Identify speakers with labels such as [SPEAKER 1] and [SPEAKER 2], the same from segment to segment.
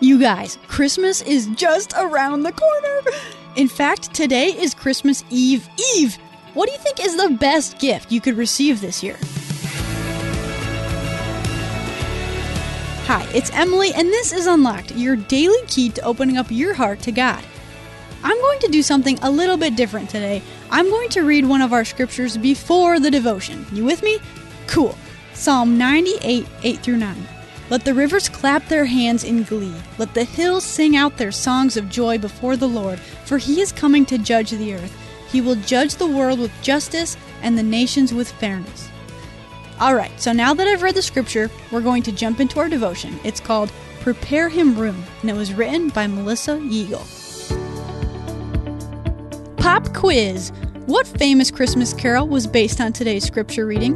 [SPEAKER 1] You guys, Christmas is just around the corner. In fact, today is Christmas Eve Eve. What do you think is the best gift you could receive this year? Hi, it's Emily, and this is Unlocked, your daily key to opening up your heart to God. I'm going to do something a little bit different today. I'm going to read one of our scriptures before the devotion. You with me? Cool. Psalm 98, 8 through 9. Let the rivers clap their hands in glee. Let the hills sing out their songs of joy before the Lord, for he is coming to judge the earth. He will judge the world with justice and the nations with fairness. All right, so now that I've read the scripture, we're going to jump into our devotion. It's called Prepare Him Room, and it was written by Melissa Yeagle. Pop quiz What famous Christmas carol was based on today's scripture reading?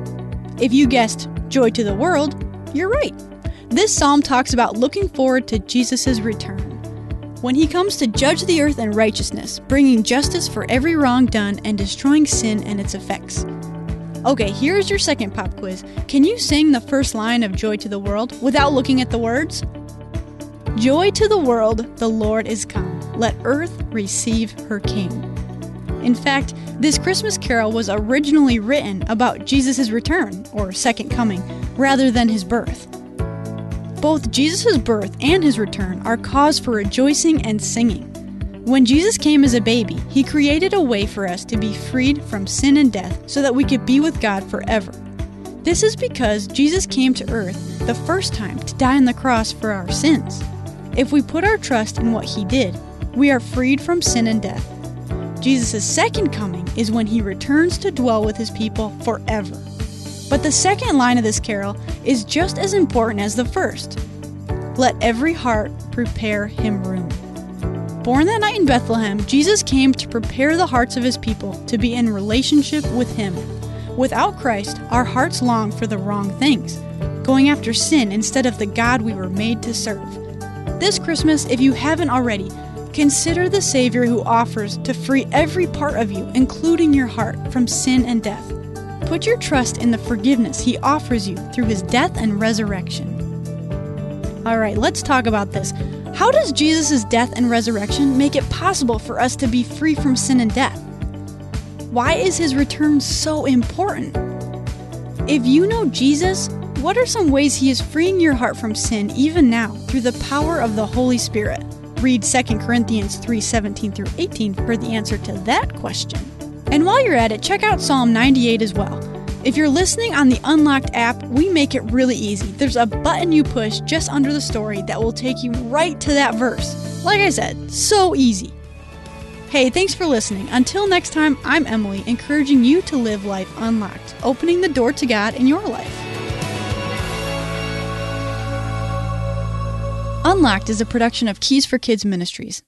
[SPEAKER 1] If you guessed Joy to the World, you're right. This psalm talks about looking forward to Jesus' return. When he comes to judge the earth in righteousness, bringing justice for every wrong done and destroying sin and its effects. Okay, here's your second pop quiz. Can you sing the first line of Joy to the World without looking at the words? Joy to the world, the Lord is come. Let earth receive her King. In fact, this Christmas carol was originally written about Jesus' return, or second coming, rather than his birth. Both Jesus' birth and his return are cause for rejoicing and singing. When Jesus came as a baby, he created a way for us to be freed from sin and death so that we could be with God forever. This is because Jesus came to earth the first time to die on the cross for our sins. If we put our trust in what he did, we are freed from sin and death. Jesus' second coming is when he returns to dwell with his people forever. But the second line of this carol is just as important as the first. Let every heart prepare him room. Born that night in Bethlehem, Jesus came to prepare the hearts of his people to be in relationship with him. Without Christ, our hearts long for the wrong things, going after sin instead of the God we were made to serve. This Christmas, if you haven't already, Consider the Savior who offers to free every part of you, including your heart, from sin and death. Put your trust in the forgiveness He offers you through His death and resurrection. All right, let's talk about this. How does Jesus' death and resurrection make it possible for us to be free from sin and death? Why is His return so important? If you know Jesus, what are some ways He is freeing your heart from sin even now through the power of the Holy Spirit? Read 2 Corinthians 3 17 through 18 for the answer to that question. And while you're at it, check out Psalm 98 as well. If you're listening on the Unlocked app, we make it really easy. There's a button you push just under the story that will take you right to that verse. Like I said, so easy. Hey, thanks for listening. Until next time, I'm Emily, encouraging you to live life unlocked, opening the door to God in your life. Unlocked is a production of Keys for Kids Ministries.